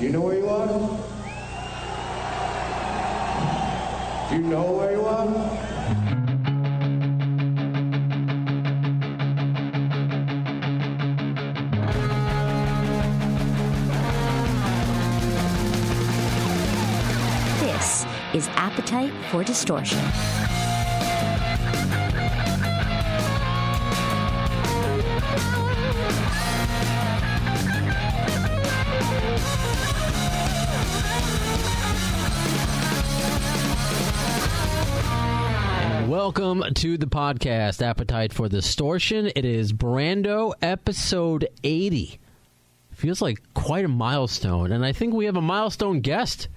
Do you know where you are? Do you know where you are? This is Appetite for Distortion. To the podcast, Appetite for Distortion. It is Brando episode 80. Feels like quite a milestone, and I think we have a milestone guest.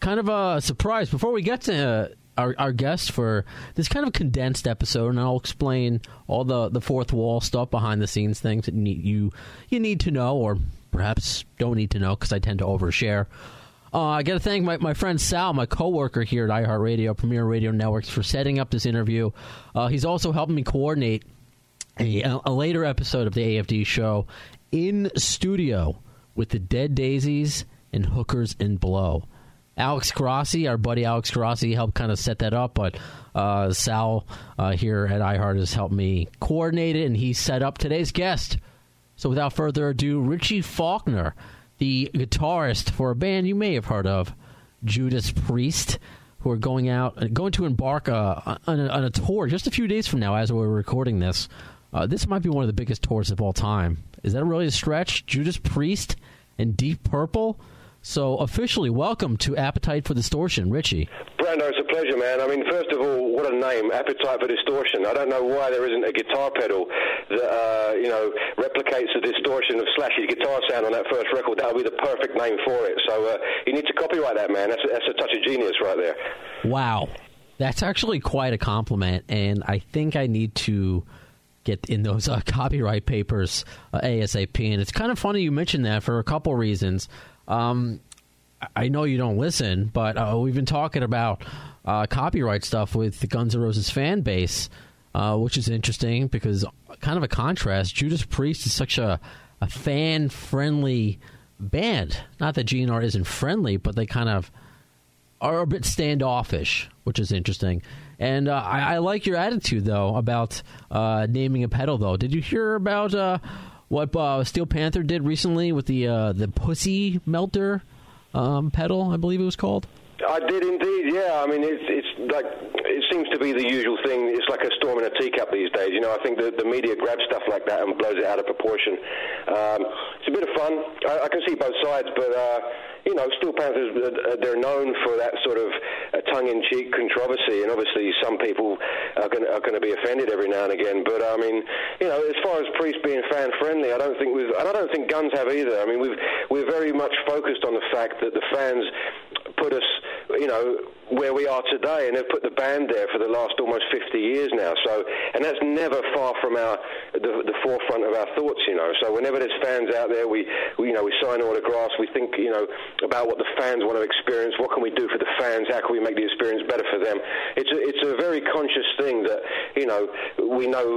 Kind of a surprise. Before we get to uh, our, our guest for this kind of condensed episode, and I'll explain all the, the fourth wall stuff, behind the scenes things that need, you, you need to know, or perhaps don't need to know, because I tend to overshare. Uh, I got to thank my, my friend Sal, my coworker here at iHeartRadio, Premier Radio Networks, for setting up this interview. Uh, he's also helping me coordinate a, a later episode of the AFD show in studio with the Dead Daisies and Hookers and Blow. Alex Grossi, our buddy Alex Grossi, helped kind of set that up, but uh, Sal uh, here at iHeart has helped me coordinate it, and he set up today's guest. So without further ado, Richie Faulkner the guitarist for a band you may have heard of, Judas Priest, who are going out, going to embark uh, on, a, on, a, tour just a few days from now as we're recording this. Uh, this might be one of the biggest tours of all time. Is that really a stretch? Judas Priest and Deep Purple? So, officially, welcome to Appetite for Distortion, Richie. Brando, it's a pleasure, man. I mean, first of all, what a name, Appetite for Distortion. I don't know why there isn't a guitar pedal that, uh, you know, replicates the distortion of Slash's guitar sound on that first record. That would be the perfect name for it. So, uh, you need to copyright that, man. That's a, that's a touch of genius right there. Wow. That's actually quite a compliment, and I think I need to get in those uh, copyright papers uh, ASAP. And it's kind of funny you mentioned that for a couple reasons. Um, I know you don't listen, but uh, we've been talking about uh, copyright stuff with the Guns N' Roses fan base, uh, which is interesting because kind of a contrast. Judas Priest is such a, a fan friendly band. Not that GNR isn't friendly, but they kind of are a bit standoffish, which is interesting. And uh, I, I, like your attitude though about uh, naming a pedal. Though, did you hear about? What uh, Steel Panther did recently with the uh, the Pussy Melter um, pedal, I believe it was called. I did indeed, yeah. I mean, it's it's like it seems to be the usual thing. It's like a storm in a teacup these days. You know, I think the the media grabs stuff like that and blows it out of proportion. Um, it's a bit of fun. I, I can see both sides, but. Uh, you know, Steel Panthers, they're known for that sort of uh, tongue-in-cheek controversy, and obviously some people are going to be offended every now and again. But I mean, you know, as far as Priest being fan-friendly, I don't think we've, and I don't think Guns have either. I mean, we've we're very much focused on the fact that the fans put us, you know, where we are today, and they've put the band there for the last almost 50 years now. So, and that's never far from our the, the forefront of our thoughts, you know. So, whenever there's fans out there, we, we you know we sign autographs. We think you know about what the fans want to experience. What can we do for the fans? How can we make the experience better for them? It's a, it's a very conscious thing that you know we know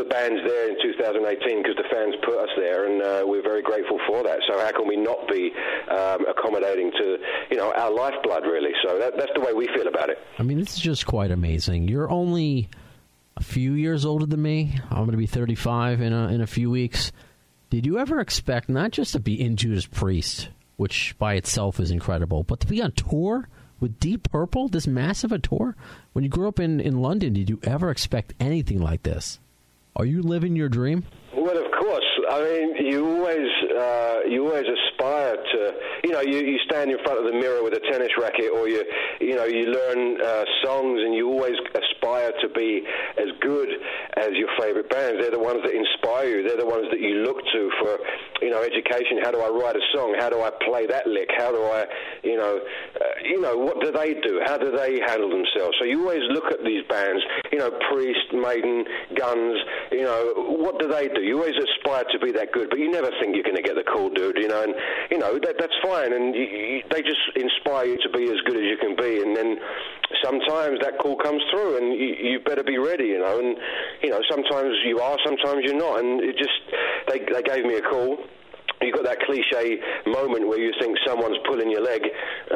the band's there in 2018 because the fans put us there, and uh, we're very grateful for that. So, how can we not be um, accommodating to you know our lifeblood really? So that, that's the way we feel about it. I mean, this is just quite amazing. You're only a few years older than me. I'm going to be 35 in a, in a few weeks. Did you ever expect not just to be in Judas Priest, which by itself is incredible, but to be on tour with Deep Purple, this massive a tour? When you grew up in, in London, did you ever expect anything like this? Are you living your dream? Well, of course. I mean, you always uh, you always aspire to, you know, you, you stand in front of the mirror with a tennis racket, or you, you know, you learn uh, songs, and you always aspire to be as good as your favorite bands. They're the ones that inspire you. They're the ones that you look to for, you know, education. How do I write a song? How do I play that lick? How do I, you know, uh, you know, what do they do? How do they handle themselves? So you always look at these bands, you know, Priest, Maiden, Guns, you know, what do they do? You always aspire to be that good, but you never think you're going to get the cool dude, you know, and, you know, that, that's fine, and you, you, they just inspire you to be as good as you can be, and then sometimes that call comes through, and you, you better be ready, you know, and, you know, sometimes you are, sometimes you're not, and it just, they, they gave me a call, you've got that cliche moment where you think someone's pulling your leg,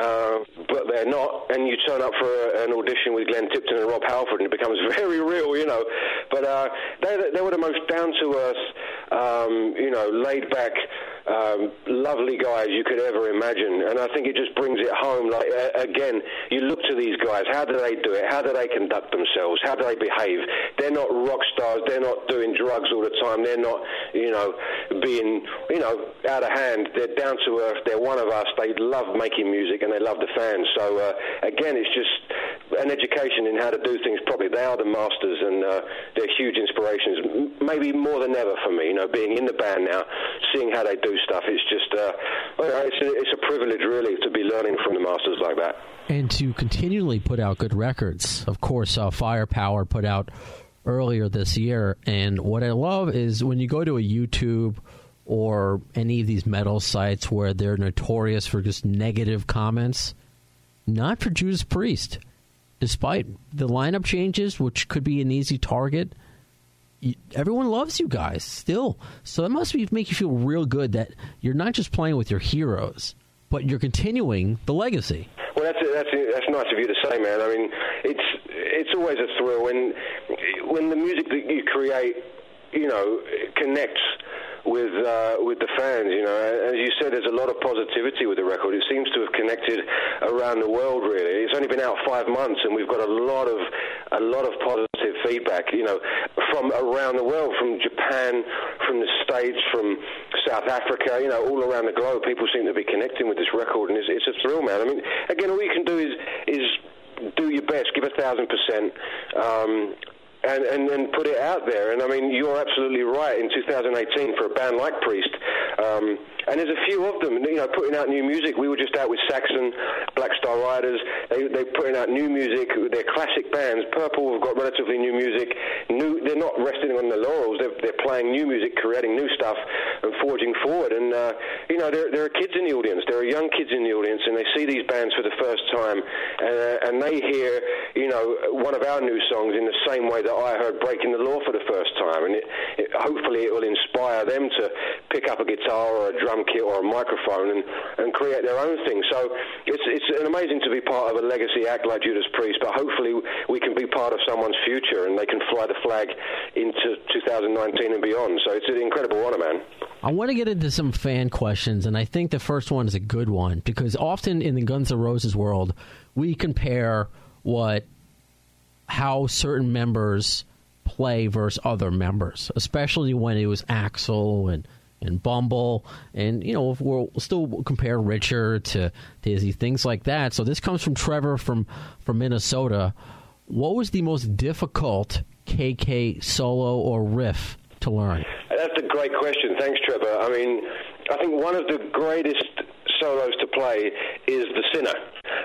uh, but they're not, and you turn up for a, an audition with Glenn Tipton and Rob Halford, and it becomes very real, you know. But uh, they, they were the most down to earth, um, you know, laid back um, lovely guys you could ever imagine. And I think it just brings it home. Like uh, again, you look to these guys. How do they do it? How do they conduct themselves? How do they behave? They're not rock stars. They're not doing drugs all the time. They're not, you know, being, you know, out of hand. They're down to earth. They're one of us. They love making music and they love the fans. So uh, again, it's just an education in how to do things properly. They are the masters, and uh, they're huge inspirations. Maybe more than ever for me. You know, being in the band now, seeing how they do stuff. It's just, uh, it's, a, it's a privilege really to be learning from the masters like that. And to continually put out good records. Of course, uh, Firepower put out earlier this year, and what I love is when you go to a YouTube or any of these metal sites where they're notorious for just negative comments, not for Judas Priest. Despite the lineup changes, which could be an easy target, everyone loves you guys still. So it must be, make you feel real good that you're not just playing with your heroes, but you're continuing the legacy. Well, that's that's that's nice of you to say, man. I mean, it's it's always a thrill when when the music that you create, you know, connects with uh, with the fans. You know, as you said, there's a lot of positivity with the record. It seems to have connected around the world. Really, it's only been out five months, and we've got a lot of a lot of positive feedback. You know, from around the world, from Japan, from the States, from South Africa. You know, all around the globe, people seem to be connecting with this record, and it's, it's a thrill, man. I mean, again, all you can do is is do your best, give a thousand percent. Um, and, and then put it out there. And I mean, you're absolutely right. In 2018, for a band like Priest, um, and there's a few of them, you know, putting out new music. We were just out with Saxon, Black Star Riders. They, they're putting out new music. They're classic bands. Purple have got relatively new music. New, they're not resting on their laurels. They're, they're playing new music, creating new stuff, and forging forward. And, uh, you know, there, there are kids in the audience. There are young kids in the audience, and they see these bands for the first time, and, uh, and they hear, you know, one of our new songs in the same way that I heard Breaking the Law for the first time. And it, it, hopefully it will inspire them to pick up a guitar or a drum kit or a microphone and, and create their own thing. So it's, it's amazing to be part of a legacy act like Judas Priest, but hopefully we can be part of someone's future and they can fly the flag into 2019 and beyond. So it's an incredible honor, man. I want to get into some fan questions, and I think the first one is a good one because often in the Guns N' Roses world, we compare what how certain members play versus other members, especially when it was Axl and and Bumble, and you know we'll still compare Richard to Dizzy, things like that. So this comes from Trevor from from Minnesota. What was the most difficult KK solo or riff to learn? That's a great question. Thanks, Trevor. I mean, I think one of the greatest solos to play is the Sinner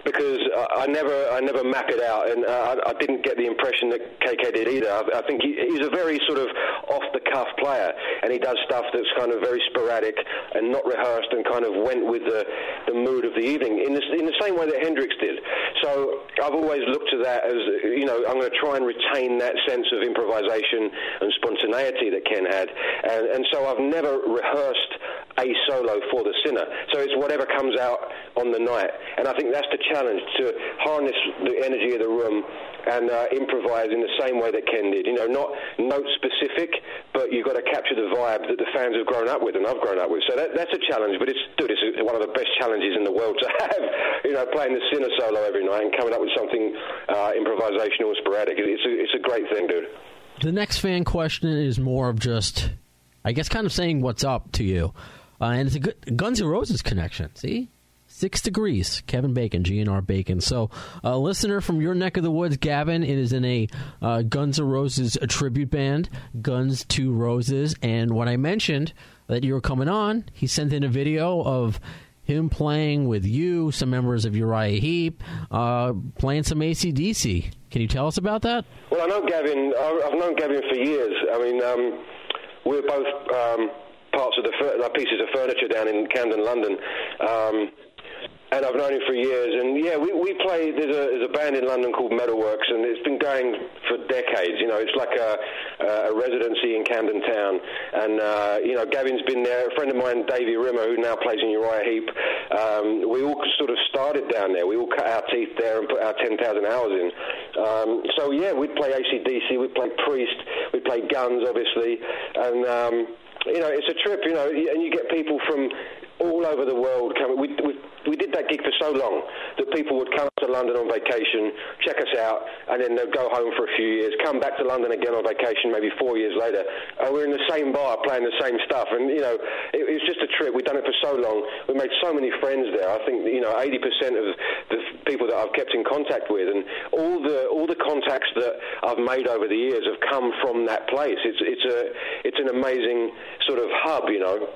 because I, I never I never map it out, and uh, I, I, didn't get the impression that KK did either. I, I think he, he's a very sort of off the cuff player, and he does stuff that's kind of very sporadic and not rehearsed, and kind of went with the the mood of the evening in the, in the same way that Hendrix did. So I've always looked to that as you know I'm going to try and retain that sense of improvisation and spontaneity that Ken had, and, and so I've never rehearsed a solo for the Sinner. So it's whatever comes out on the night, and I think that's the challenge to harness the energy of the room and uh, improvise in the same way that Ken did. You know, not note specific, but you've got to capture the vibe that the fans have grown up with and I've grown up with. So that, that's a challenge, but it's, dude, it's one of the best challenges in the world to have. You know, playing the Sinner solo every night and coming up with something uh, improvisational and sporadic. It's a, it's a great thing, dude. The next fan question is more of just, I guess, kind of saying what's up to you. Uh, and it's a good Guns N' Roses connection. See, Six Degrees, Kevin Bacon, GNR Bacon. So, a listener from your neck of the woods, Gavin, it is in a uh, Guns N' Roses tribute band, Guns to Roses. And when I mentioned that you were coming on, he sent in a video of him playing with you, some members of Uriah Heep, uh, playing some ACDC. Can you tell us about that? Well, I know Gavin. I've known Gavin for years. I mean, um, we're both um, parts of the pieces of furniture down in Camden, London. Um, and I've known him for years. And yeah, we, we play. There's a there's a band in London called Metalworks, and it's been going for decades. You know, it's like a, a residency in Camden Town, and uh, you know, Gavin's been there. A friend of mine, Davey Rimmer, who now plays in Uriah Heep. Um, we all sort of started down there. We all cut our teeth there and put our 10,000 hours in. Um, so yeah, we'd play ACDC, we'd play Priest, we'd play Guns, obviously, and. Um, you know, it's a trip, you know, and you get people from all over the world coming. We, we, we did that gig for so long that people would come to London on vacation, check us out, and then they'd go home for a few years, come back to London again on vacation, maybe four years later. and we're in the same bar playing the same stuff, and you know, it, it was just a trip. We'd done it for so long. We made so many friends there. I think you know, 80% of the people that I've kept in contact with, and all the all the contacts that I've made over the years have come from that place. It's it's a it's an amazing sort of hub, you know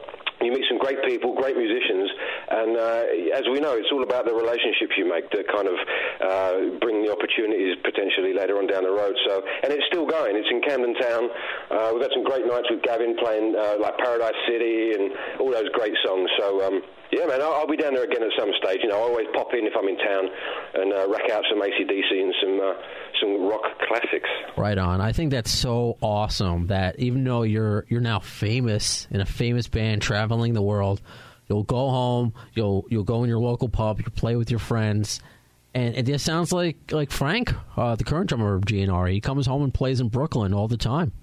you meet some great people, great musicians, and uh, as we know, it's all about the relationships you make that kind of uh, bring the opportunities potentially later on down the road. So, and it's still going. It's in Camden Town. Uh, we've had some great nights with Gavin playing uh, like Paradise City and all those great songs. So. Um, yeah, man, I'll, I'll, be down there again at some stage. You know, I always pop in if I'm in town and uh, rack out some ACDC and some uh, some rock classics. Right on. I think that's so awesome that even though you're you're now famous in a famous band traveling the world, you'll go home, you'll you'll go in your local pub, you play with your friends. And it just sounds like like Frank, uh, the current drummer of GNR. He comes home and plays in Brooklyn all the time.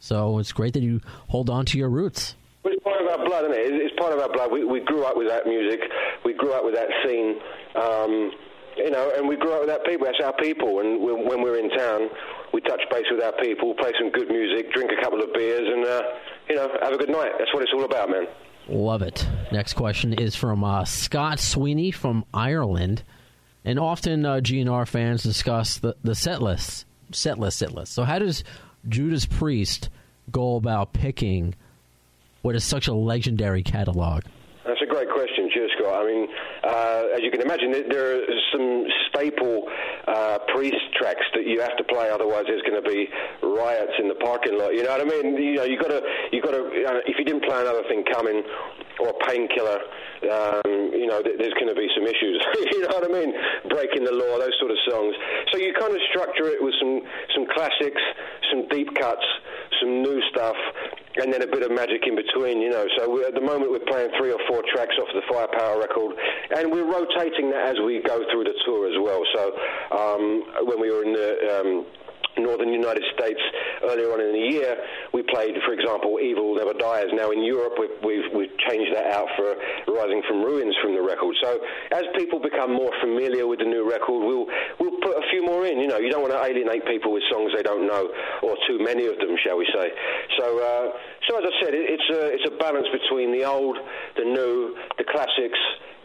So it's great that you hold on to your roots Well, it's part of our blood, isn't it? It's part of our blood. We, we grew up with that music. We grew up with that scene. Um, you know, and we grew up with that people. That's our people. And we, when we're in town, we touch base with our people, play some good music, drink a couple of beers, and uh, you know, have a good night. That's what it's all about, man. Love it. Next question is from uh, Scott Sweeney from Ireland, and often uh, GNR fans discuss the the set lists, set list, set list. So, how does Judas Priest go about picking what is such a legendary catalog? That's a great question, Cheers, Scott. I mean, uh, as you can imagine, there are some staple uh, priest tracks that you have to play, otherwise there's going to be riots in the parking lot. You know what I mean? You know, you got to, you got to. Uh, if you didn't play another thing coming or painkiller, um, you know, th- there's going to be some issues. you know what I mean? Breaking the law, those sort of songs. So you kind of structure it with some some classics, some deep cuts, some new stuff, and then a bit of magic in between, you know. So at the moment we're playing three or four tracks off the Firepower record, and we're rotating that as we go through the tour as well. So um, when we were in the um, northern United States earlier on in the year, we played, for example, Evil Never Dies. Now in Europe, we've, we've, we've, changed that out for Rising from Ruins from the record. So as people become more familiar with the new record, we'll, we'll put a few more in. You know, you don't want to alienate people with songs they don't know, or too many of them, shall we say. So, uh, so as I said, it, it's, a, it's a balance between the old, the new, the classics,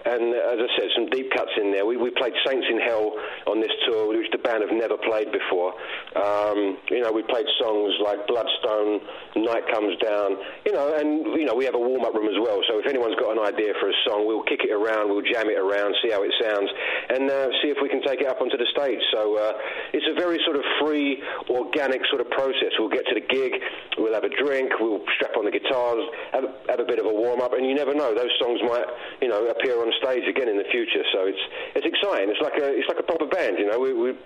and uh, as I said, some deep cuts in there. We, we played Saints in Hell on this tour, which the band have never played before. Um, you know, we played songs like Bloodstone, Night Comes Down, you know, and, you know, we have a warm-up room as well. So if anyone's got an idea for a song, we'll kick it around, we'll jam it around, see how it sounds, and uh, see if we can take it up onto the stage. So uh, it's a very sort of free, organic sort of process. We'll get to the gig, we'll have a drink, we'll strap on the guitars, have a, have a bit of a warm-up, and you never know, those songs might, you know, appear on stage again in the future. So it's it's exciting. It's like a it's like a proper band. You know, we, we're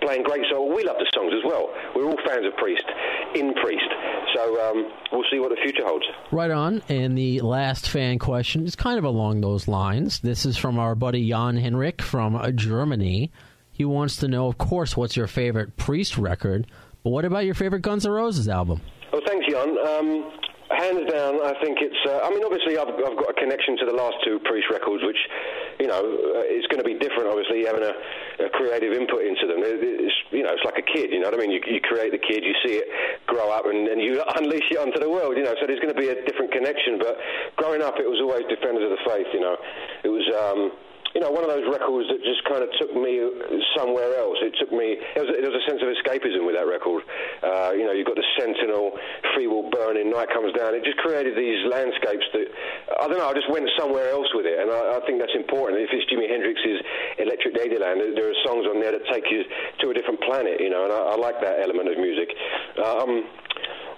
playing great songs. We love the songs as well. We're all fans of Priest, in Priest. So um, we'll see what the future holds. Right on. And the last fan question is kind of along those lines. This is from our buddy Jan Henrik from Germany. He wants to know, of course, what's your favorite Priest record, but what about your favorite Guns N' Roses album? Well, thanks, Jan. Um, hands down, I think it's. Uh, I mean, obviously, I've, I've got a connection to the last two Priest records, which, you know, uh, it's going to be different. Obviously, having a, a creative input into them. It's, you know, it's like a kid. You know what I mean? You, you create the kid, you see it grow up, and, and you unleash it onto the world. You know, so there's going to be a different connection. But growing up, it was always Defenders of the Faith. You know, it was. Um, you know, one of those records that just kind of took me somewhere else. It took me, there was, was a sense of escapism with that record. Uh, you know, you've got the Sentinel, Freewheel Burning, Night Comes Down. It just created these landscapes that, I don't know, I just went somewhere else with it. And I, I think that's important. If it's Jimi Hendrix's Electric Ladyland, there are songs on there that take you to a different planet, you know, and I, I like that element of music. Um,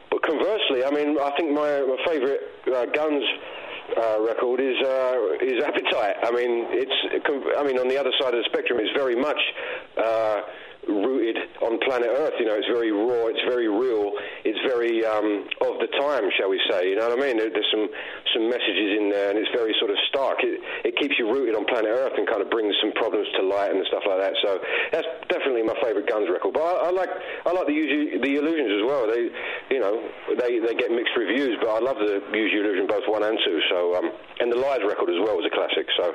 but conversely, I mean, I think my, my favourite uh, Guns uh, record is uh, is Appetite. I mean, it's I mean on the other side of the spectrum, it's very much. Uh, rooted on planet Earth. You know, it's very raw, it's very real, it's very um, of the time, shall we say? You know what I mean? There's some some messages in there, and it's very sort of stark. It, it keeps you rooted on planet Earth and kind of brings some problems to light and stuff like that. So that's definitely my favourite Guns record. But I, I like I like the the Illusions as well. They, you know, they they get mixed reviews, but I love the Use Illusion both one and two. So um, and the Lies record as well was a classic. So.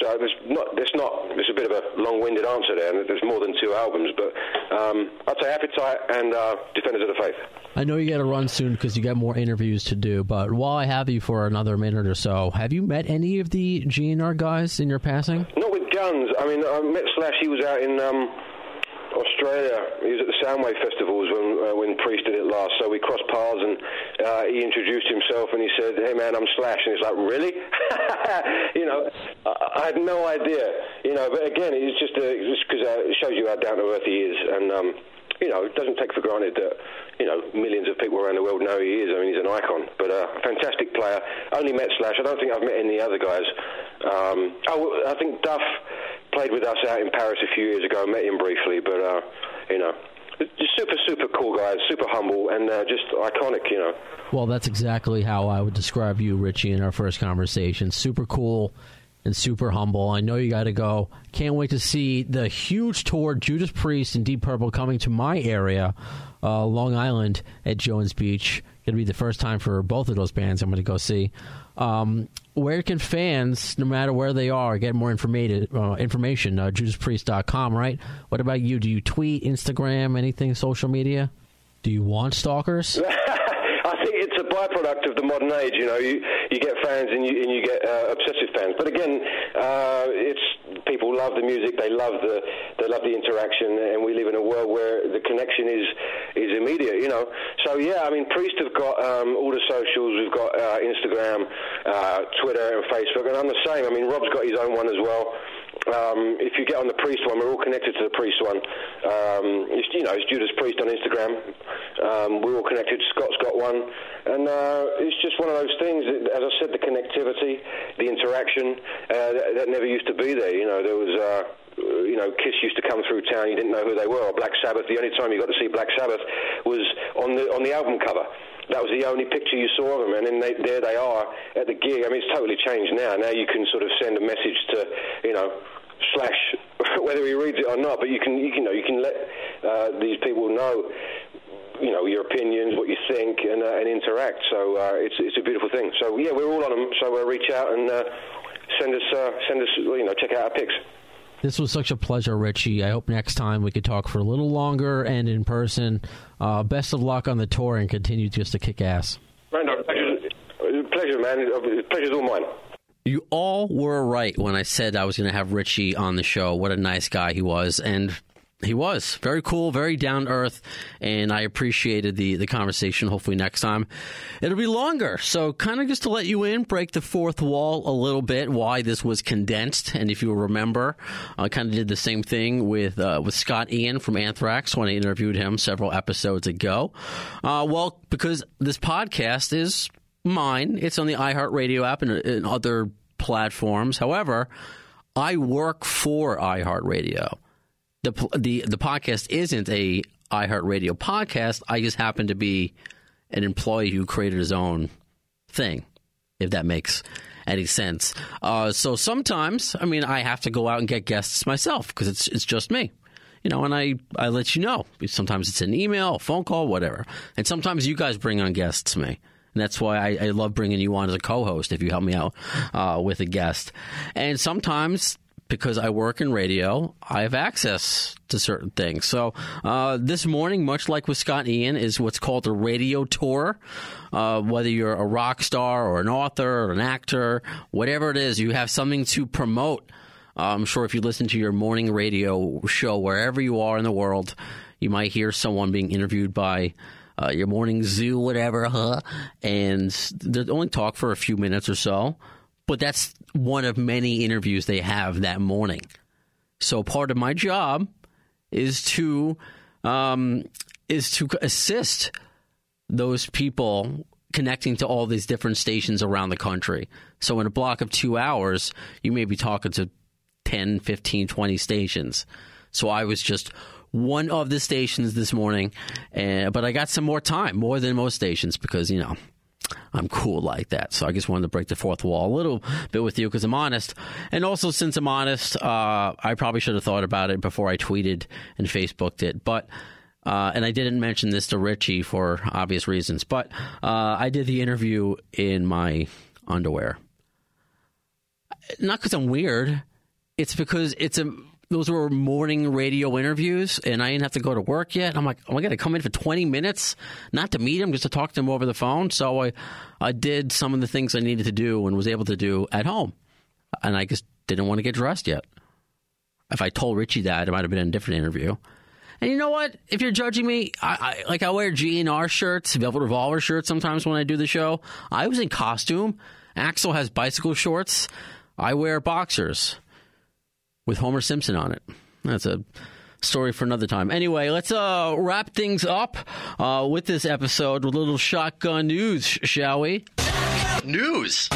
So there's not, there's not, bit of a long-winded answer there, and there's more than two albums, but um, I'd say Appetite and uh, Defenders of the Faith. I know you got to run soon because you got more interviews to do, but while I have you for another minute or so, have you met any of the GNR guys in your passing? Not with Guns. I mean, I met Slash. He was out in um, Australia. He was at the Soundwave festivals when uh, when Priest did it last. So we crossed paths, and uh, he introduced himself, and he said, "Hey man, I'm Slash," and he's like, "Really?" you know, I, I, had no idea. You know, but again, it's just uh, because uh, it shows you how down to earth he is, and. Um, you know, it doesn't take for granted that, you know, millions of people around the world know who he is. I mean, he's an icon, but a uh, fantastic player. Only met Slash. I don't think I've met any other guys. Um, oh, I think Duff played with us out in Paris a few years ago. Met him briefly, but uh, you know, just super, super cool guy, super humble, and uh, just iconic. You know. Well, that's exactly how I would describe you, Richie, in our first conversation. Super cool and super humble. I know you got to go. Can't wait to see the huge tour, Judas Priest and Deep Purple coming to my area, uh, Long Island at Jones Beach. To be the first time for both of those bands I'm going to go see. Um, where can fans, no matter where they are, get more information? Uh, information, uh, JudasPriest.com, right? What about you? Do you tweet, Instagram, anything, social media? Do you want stalkers? I think it's a byproduct of the modern age. You know, you, you get fans and you, and you get uh, obsessive fans. But again, uh, it's people love the music. They love the they love the interaction, and we live in a world where the connection is is immediate. You know, so yeah, I mean, Priest have got um, all the socials. We've got uh, Instagram, uh, Twitter, and Facebook, and I'm the same. I mean, Rob's got his own one as well. Um, if you get on the Priest one, we're all connected to the Priest one. Um, it's, you know, it's Judas Priest on Instagram. Um, we're all connected. Scott's got one, and uh, it's just one of those things. As I said, the connectivity, the interaction uh, that, that, never used to be there. You know, there was. Uh, you know, Kiss used to come through town. You didn't know who they were. Black Sabbath. The only time you got to see Black Sabbath was on the on the album cover that was the only picture you saw of them, and then they, there they are at the gig. I mean, it's totally changed now. Now you can sort of send a message to, you know, slash whether he reads it or not, but you can, you know, you can let uh, these people know you know your opinions, what you think, and, uh, and interact. So uh, it's it's a beautiful thing. So yeah, we're all on them. So uh, reach out and uh, send us uh, send us you know check out our pics. This was such a pleasure, Richie. I hope next time we could talk for a little longer and in person. Uh, best of luck on the tour and continue just to kick ass. Randall, pleasure, pleasure, man. Pleasure's all mine. You all were right when I said I was going to have Richie on the show. What a nice guy he was. And he was very cool, very down earth, and I appreciated the the conversation. Hopefully, next time it'll be longer. So, kind of just to let you in, break the fourth wall a little bit. Why this was condensed, and if you remember, I kind of did the same thing with uh, with Scott Ian from Anthrax when I interviewed him several episodes ago. Uh, well, because this podcast is mine, it's on the iHeartRadio app and, and other platforms. However, I work for iHeartRadio the the the podcast isn't a iHeartRadio podcast. I just happen to be an employee who created his own thing, if that makes any sense. Uh, so sometimes, I mean, I have to go out and get guests myself because it's it's just me. You know, and I, I let you know. Sometimes it's an email, phone call, whatever. And sometimes you guys bring on guests to me. And that's why I, I, love bringing you on as a co-host if you help me out uh, with a guest. And sometimes because I work in radio, I have access to certain things. So uh, this morning, much like with Scott Ian, is what's called a radio tour. Uh, whether you're a rock star or an author or an actor, whatever it is, you have something to promote. Uh, I'm sure if you listen to your morning radio show, wherever you are in the world, you might hear someone being interviewed by uh, your morning zoo, whatever, huh? And they only talk for a few minutes or so but that's one of many interviews they have that morning. So part of my job is to um, is to assist those people connecting to all these different stations around the country. So in a block of two hours, you may be talking to 10, 15, 20 stations. So I was just one of the stations this morning, and, but I got some more time, more than most stations, because, you know, I'm cool like that. So I just wanted to break the fourth wall a little bit with you because I'm honest. And also, since I'm honest, uh, I probably should have thought about it before I tweeted and Facebooked it. But uh, and I didn't mention this to Richie for obvious reasons, but uh, I did the interview in my underwear. Not because I'm weird. It's because it's a those were morning radio interviews, and I didn't have to go to work yet. I'm like, oh, I got to come in for 20 minutes, not to meet him, just to talk to him over the phone. So I, I did some of the things I needed to do and was able to do at home, and I just didn't want to get dressed yet. If I told Richie that, it might have been a different interview. And you know what? If you're judging me, I, I like I wear GNR shirts, Velvet Revolver shirts sometimes when I do the show. I was in costume. Axl has bicycle shorts. I wear boxers with Homer Simpson on it. That's a story for another time. Anyway, let's uh, wrap things up uh, with this episode with a little shotgun news, shall we? News.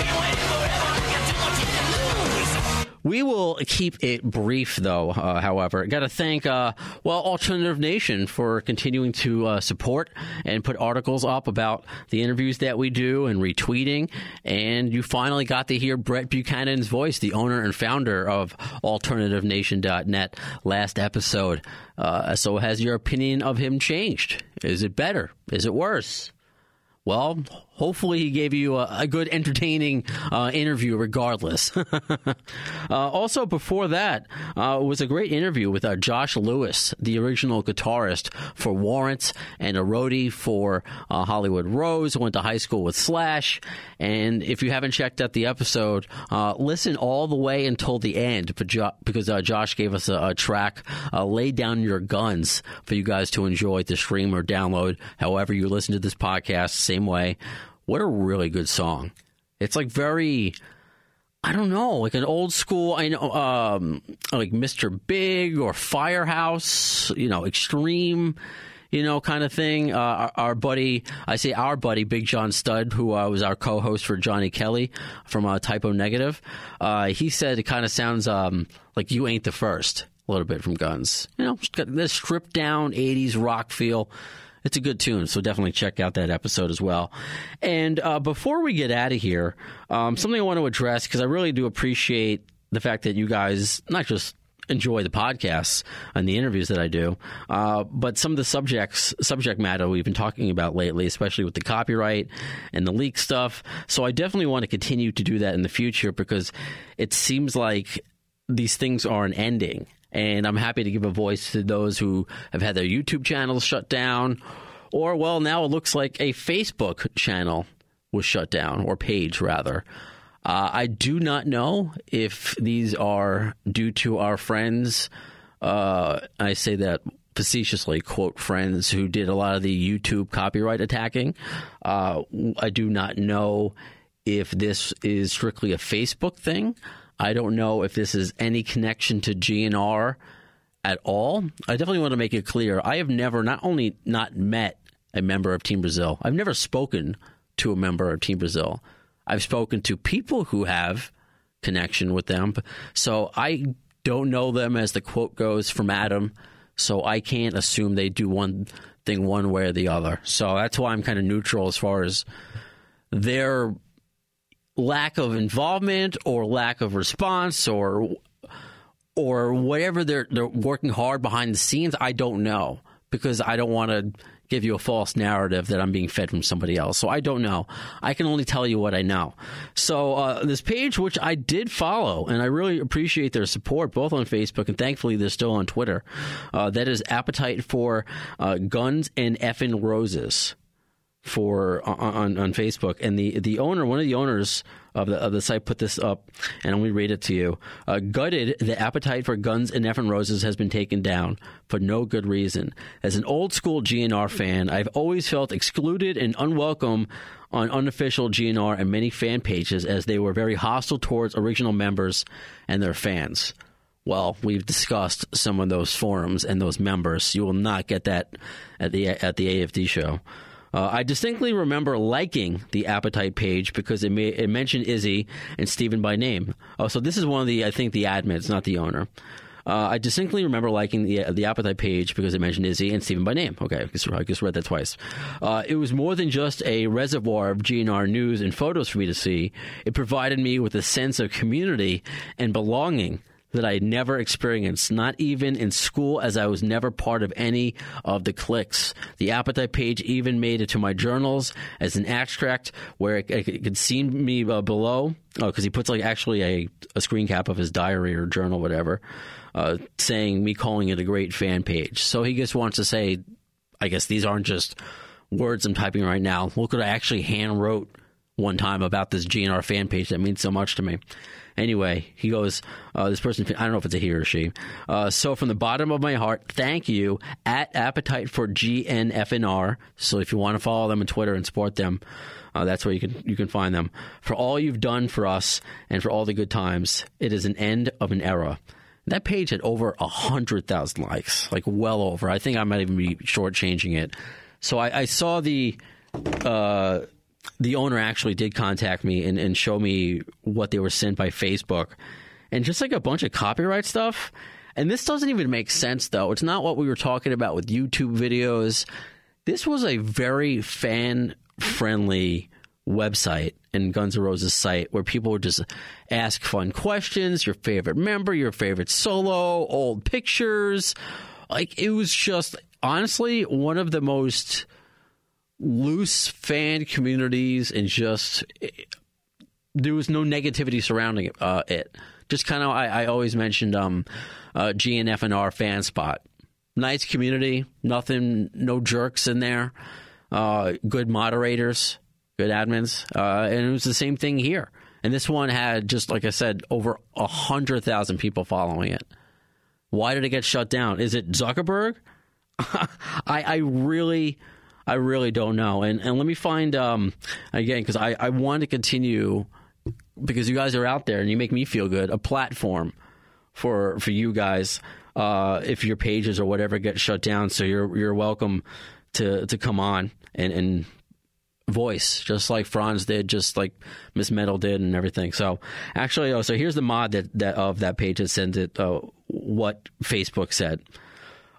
We will keep it brief, though. Uh, however, got to thank uh, well Alternative Nation for continuing to uh, support and put articles up about the interviews that we do and retweeting. And you finally got to hear Brett Buchanan's voice, the owner and founder of AlternativeNation.net, last episode. Uh, so, has your opinion of him changed? Is it better? Is it worse? Well, hopefully he gave you a, a good, entertaining uh, interview, regardless. uh, also, before that, uh, was a great interview with uh, Josh Lewis, the original guitarist for Warrant and a roadie for uh, Hollywood Rose. Went to high school with Slash, and if you haven't checked out the episode, uh, listen all the way until the end because Josh gave us a, a track, "Lay Down Your Guns," for you guys to enjoy to stream or download, however you listen to this podcast. Same way. What a really good song. It's like very I don't know, like an old school, I know, um, like Mr. Big or Firehouse, you know, extreme, you know, kind of thing. Uh, our, our, buddy, I say our buddy, Big John Stud, who uh, was our co-host for Johnny Kelly from uh, Type O Negative, uh, he said it kind of sounds um, like you ain't the first, a little bit from Guns. You know, this stripped down '80s rock feel it's a good tune, so definitely check out that episode as well. And uh, before we get out of here, um, something I want to address because I really do appreciate the fact that you guys not just enjoy the podcasts and the interviews that I do, uh, but some of the subjects, subject matter we've been talking about lately, especially with the copyright and the leak stuff. So I definitely want to continue to do that in the future because it seems like these things aren't ending and I'm happy to give a voice to those who have had their YouTube channels shut down, or, well, now it looks like a Facebook channel was shut down, or page rather. Uh, I do not know if these are due to our friends. Uh, I say that facetiously, quote, friends who did a lot of the YouTube copyright attacking. Uh, I do not know if this is strictly a Facebook thing. I don't know if this is any connection to GNR at all. I definitely want to make it clear. I have never not only not met a member of Team Brazil, I've never spoken to a member of Team Brazil. I've spoken to people who have connection with them. So I don't know them as the quote goes from Adam. So I can't assume they do one thing one way or the other. So that's why I'm kind of neutral as far as their lack of involvement or lack of response or or whatever they're they're working hard behind the scenes, I don't know because I don't want to give you a false narrative that I'm being fed from somebody else. So I don't know. I can only tell you what I know. So uh, this page, which I did follow, and I really appreciate their support, both on Facebook and thankfully they're still on Twitter. Uh, that is Appetite for uh, Guns and Effin' Roses for on on Facebook, and the the owner, one of the owners of the of the site, put this up, and let me read it to you. Uh, gutted, the appetite for guns and effing roses has been taken down for no good reason. As an old school GNR fan, I've always felt excluded and unwelcome on unofficial GNR and many fan pages, as they were very hostile towards original members and their fans. Well, we've discussed some of those forums and those members. You will not get that at the at the AFD show. Uh, I distinctly remember liking the appetite page because it, may, it mentioned Izzy and Stephen by name. Oh, so this is one of the I think the admins, not the owner. Uh, I distinctly remember liking the the appetite page because it mentioned Izzy and Stephen by name. Okay, I just, I just read that twice. Uh, it was more than just a reservoir of GNR news and photos for me to see. It provided me with a sense of community and belonging that I had never experienced, not even in school, as I was never part of any of the cliques. The appetite page even made it to my journals as an extract where it, it could see me uh, below. Oh, because he puts like actually a, a screen cap of his diary or journal, whatever, uh, saying me calling it a great fan page. So he just wants to say, I guess these aren't just words I'm typing right now. Look what I actually hand wrote one time about this GNR fan page that means so much to me. Anyway, he goes, uh, this person, I don't know if it's a he or she. Uh, so from the bottom of my heart, thank you at Appetite for GNFNR. So if you want to follow them on Twitter and support them, uh, that's where you can you can find them for all you've done for us and for all the good times. It is an end of an era. That page had over a hundred thousand likes, like well over. I think I might even be shortchanging it. So I, I saw the uh, the owner actually did contact me and, and show me what they were sent by Facebook, and just like a bunch of copyright stuff. And this doesn't even make sense, though. It's not what we were talking about with YouTube videos. This was a very fan friendly website and Guns N' Roses site where people would just ask fun questions, your favorite member, your favorite solo, old pictures. Like it was just honestly one of the most loose fan communities and just there was no negativity surrounding it. Uh, it. Just kind of, I, I, always mentioned um, uh, GNFNR fan spot. Nice community, nothing, no jerks in there. Uh, good moderators, good admins, uh, and it was the same thing here. And this one had just like I said, over a hundred thousand people following it. Why did it get shut down? Is it Zuckerberg? I, I really I really don't know. And and let me find um, again because I I want to continue because you guys are out there and you make me feel good. A platform for for you guys uh, if your pages or whatever get shut down. So you're you're welcome to to come on and and voice just like Franz did, just like Miss Metal did, and everything. So actually, oh, so here's the mod that, that of that page that sent it. Uh, what Facebook said.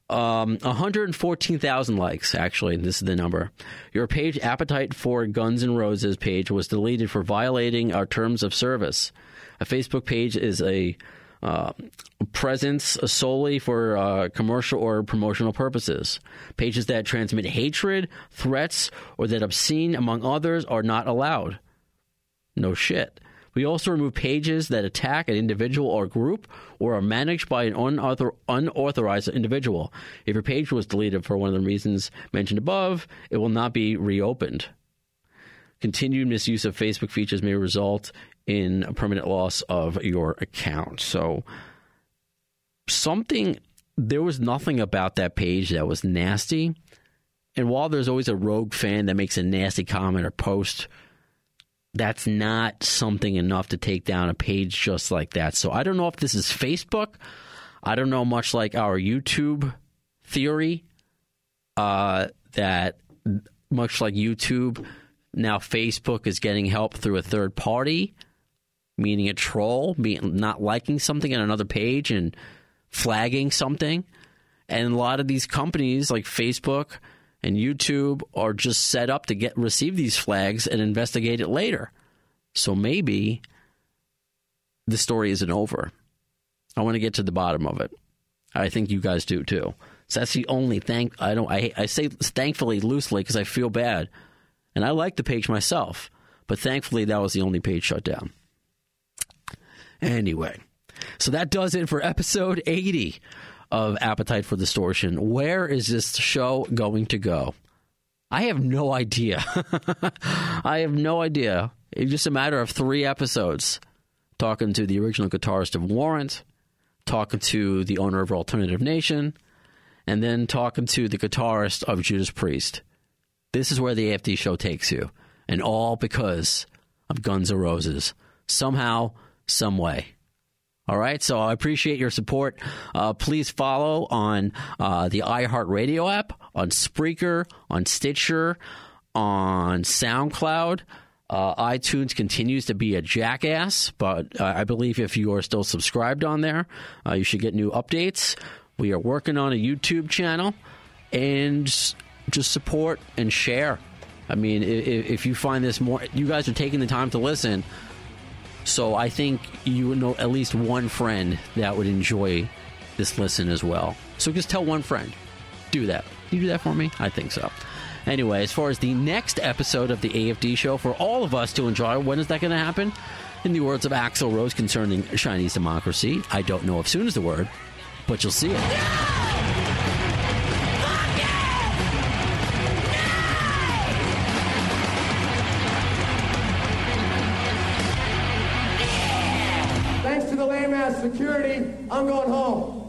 Um, 114,000 likes, actually. This is the number. Your page, Appetite for Guns N' Roses page, was deleted for violating our terms of service. A Facebook page is a uh, presence solely for uh, commercial or promotional purposes. Pages that transmit hatred, threats, or that obscene, among others, are not allowed. No shit. We also remove pages that attack an individual or group or are managed by an unauthor- unauthorized individual. If your page was deleted for one of the reasons mentioned above, it will not be reopened. Continued misuse of Facebook features may result in a permanent loss of your account. So, something, there was nothing about that page that was nasty. And while there's always a rogue fan that makes a nasty comment or post, that's not something enough to take down a page just like that. So I don't know if this is Facebook. I don't know much like our YouTube theory uh, that much like YouTube, now Facebook is getting help through a third party, meaning a troll, not liking something on another page and flagging something. And a lot of these companies like Facebook and YouTube are just set up to get receive these flags and investigate it later. So maybe the story isn't over. I want to get to the bottom of it. I think you guys do too. So that's the only thing I don't. I I say thankfully loosely because I feel bad, and I like the page myself. But thankfully, that was the only page shut down. Anyway, so that does it for episode eighty of Appetite for Distortion. Where is this show going to go? I have no idea. I have no idea. It's just a matter of three episodes talking to the original guitarist of Warrant, talking to the owner of Alternative Nation, and then talking to the guitarist of Judas Priest. This is where the AFD show takes you, and all because of Guns N' Roses. Somehow, some way. All right, so I appreciate your support. Uh, please follow on uh, the iHeartRadio app, on Spreaker, on Stitcher, on SoundCloud. Uh, iTunes continues to be a jackass, but uh, I believe if you are still subscribed on there, uh, you should get new updates. We are working on a YouTube channel and just support and share. I mean, if, if you find this more, you guys are taking the time to listen. So I think you know at least one friend that would enjoy this listen as well. So just tell one friend. Do that. Can you do that for me? I think so. Anyway, as far as the next episode of the AFD show for all of us to enjoy, when is that going to happen? In the words of Axl Rose concerning Chinese democracy, I don't know if soon is the word, but you'll see it. Thanks I'm going home.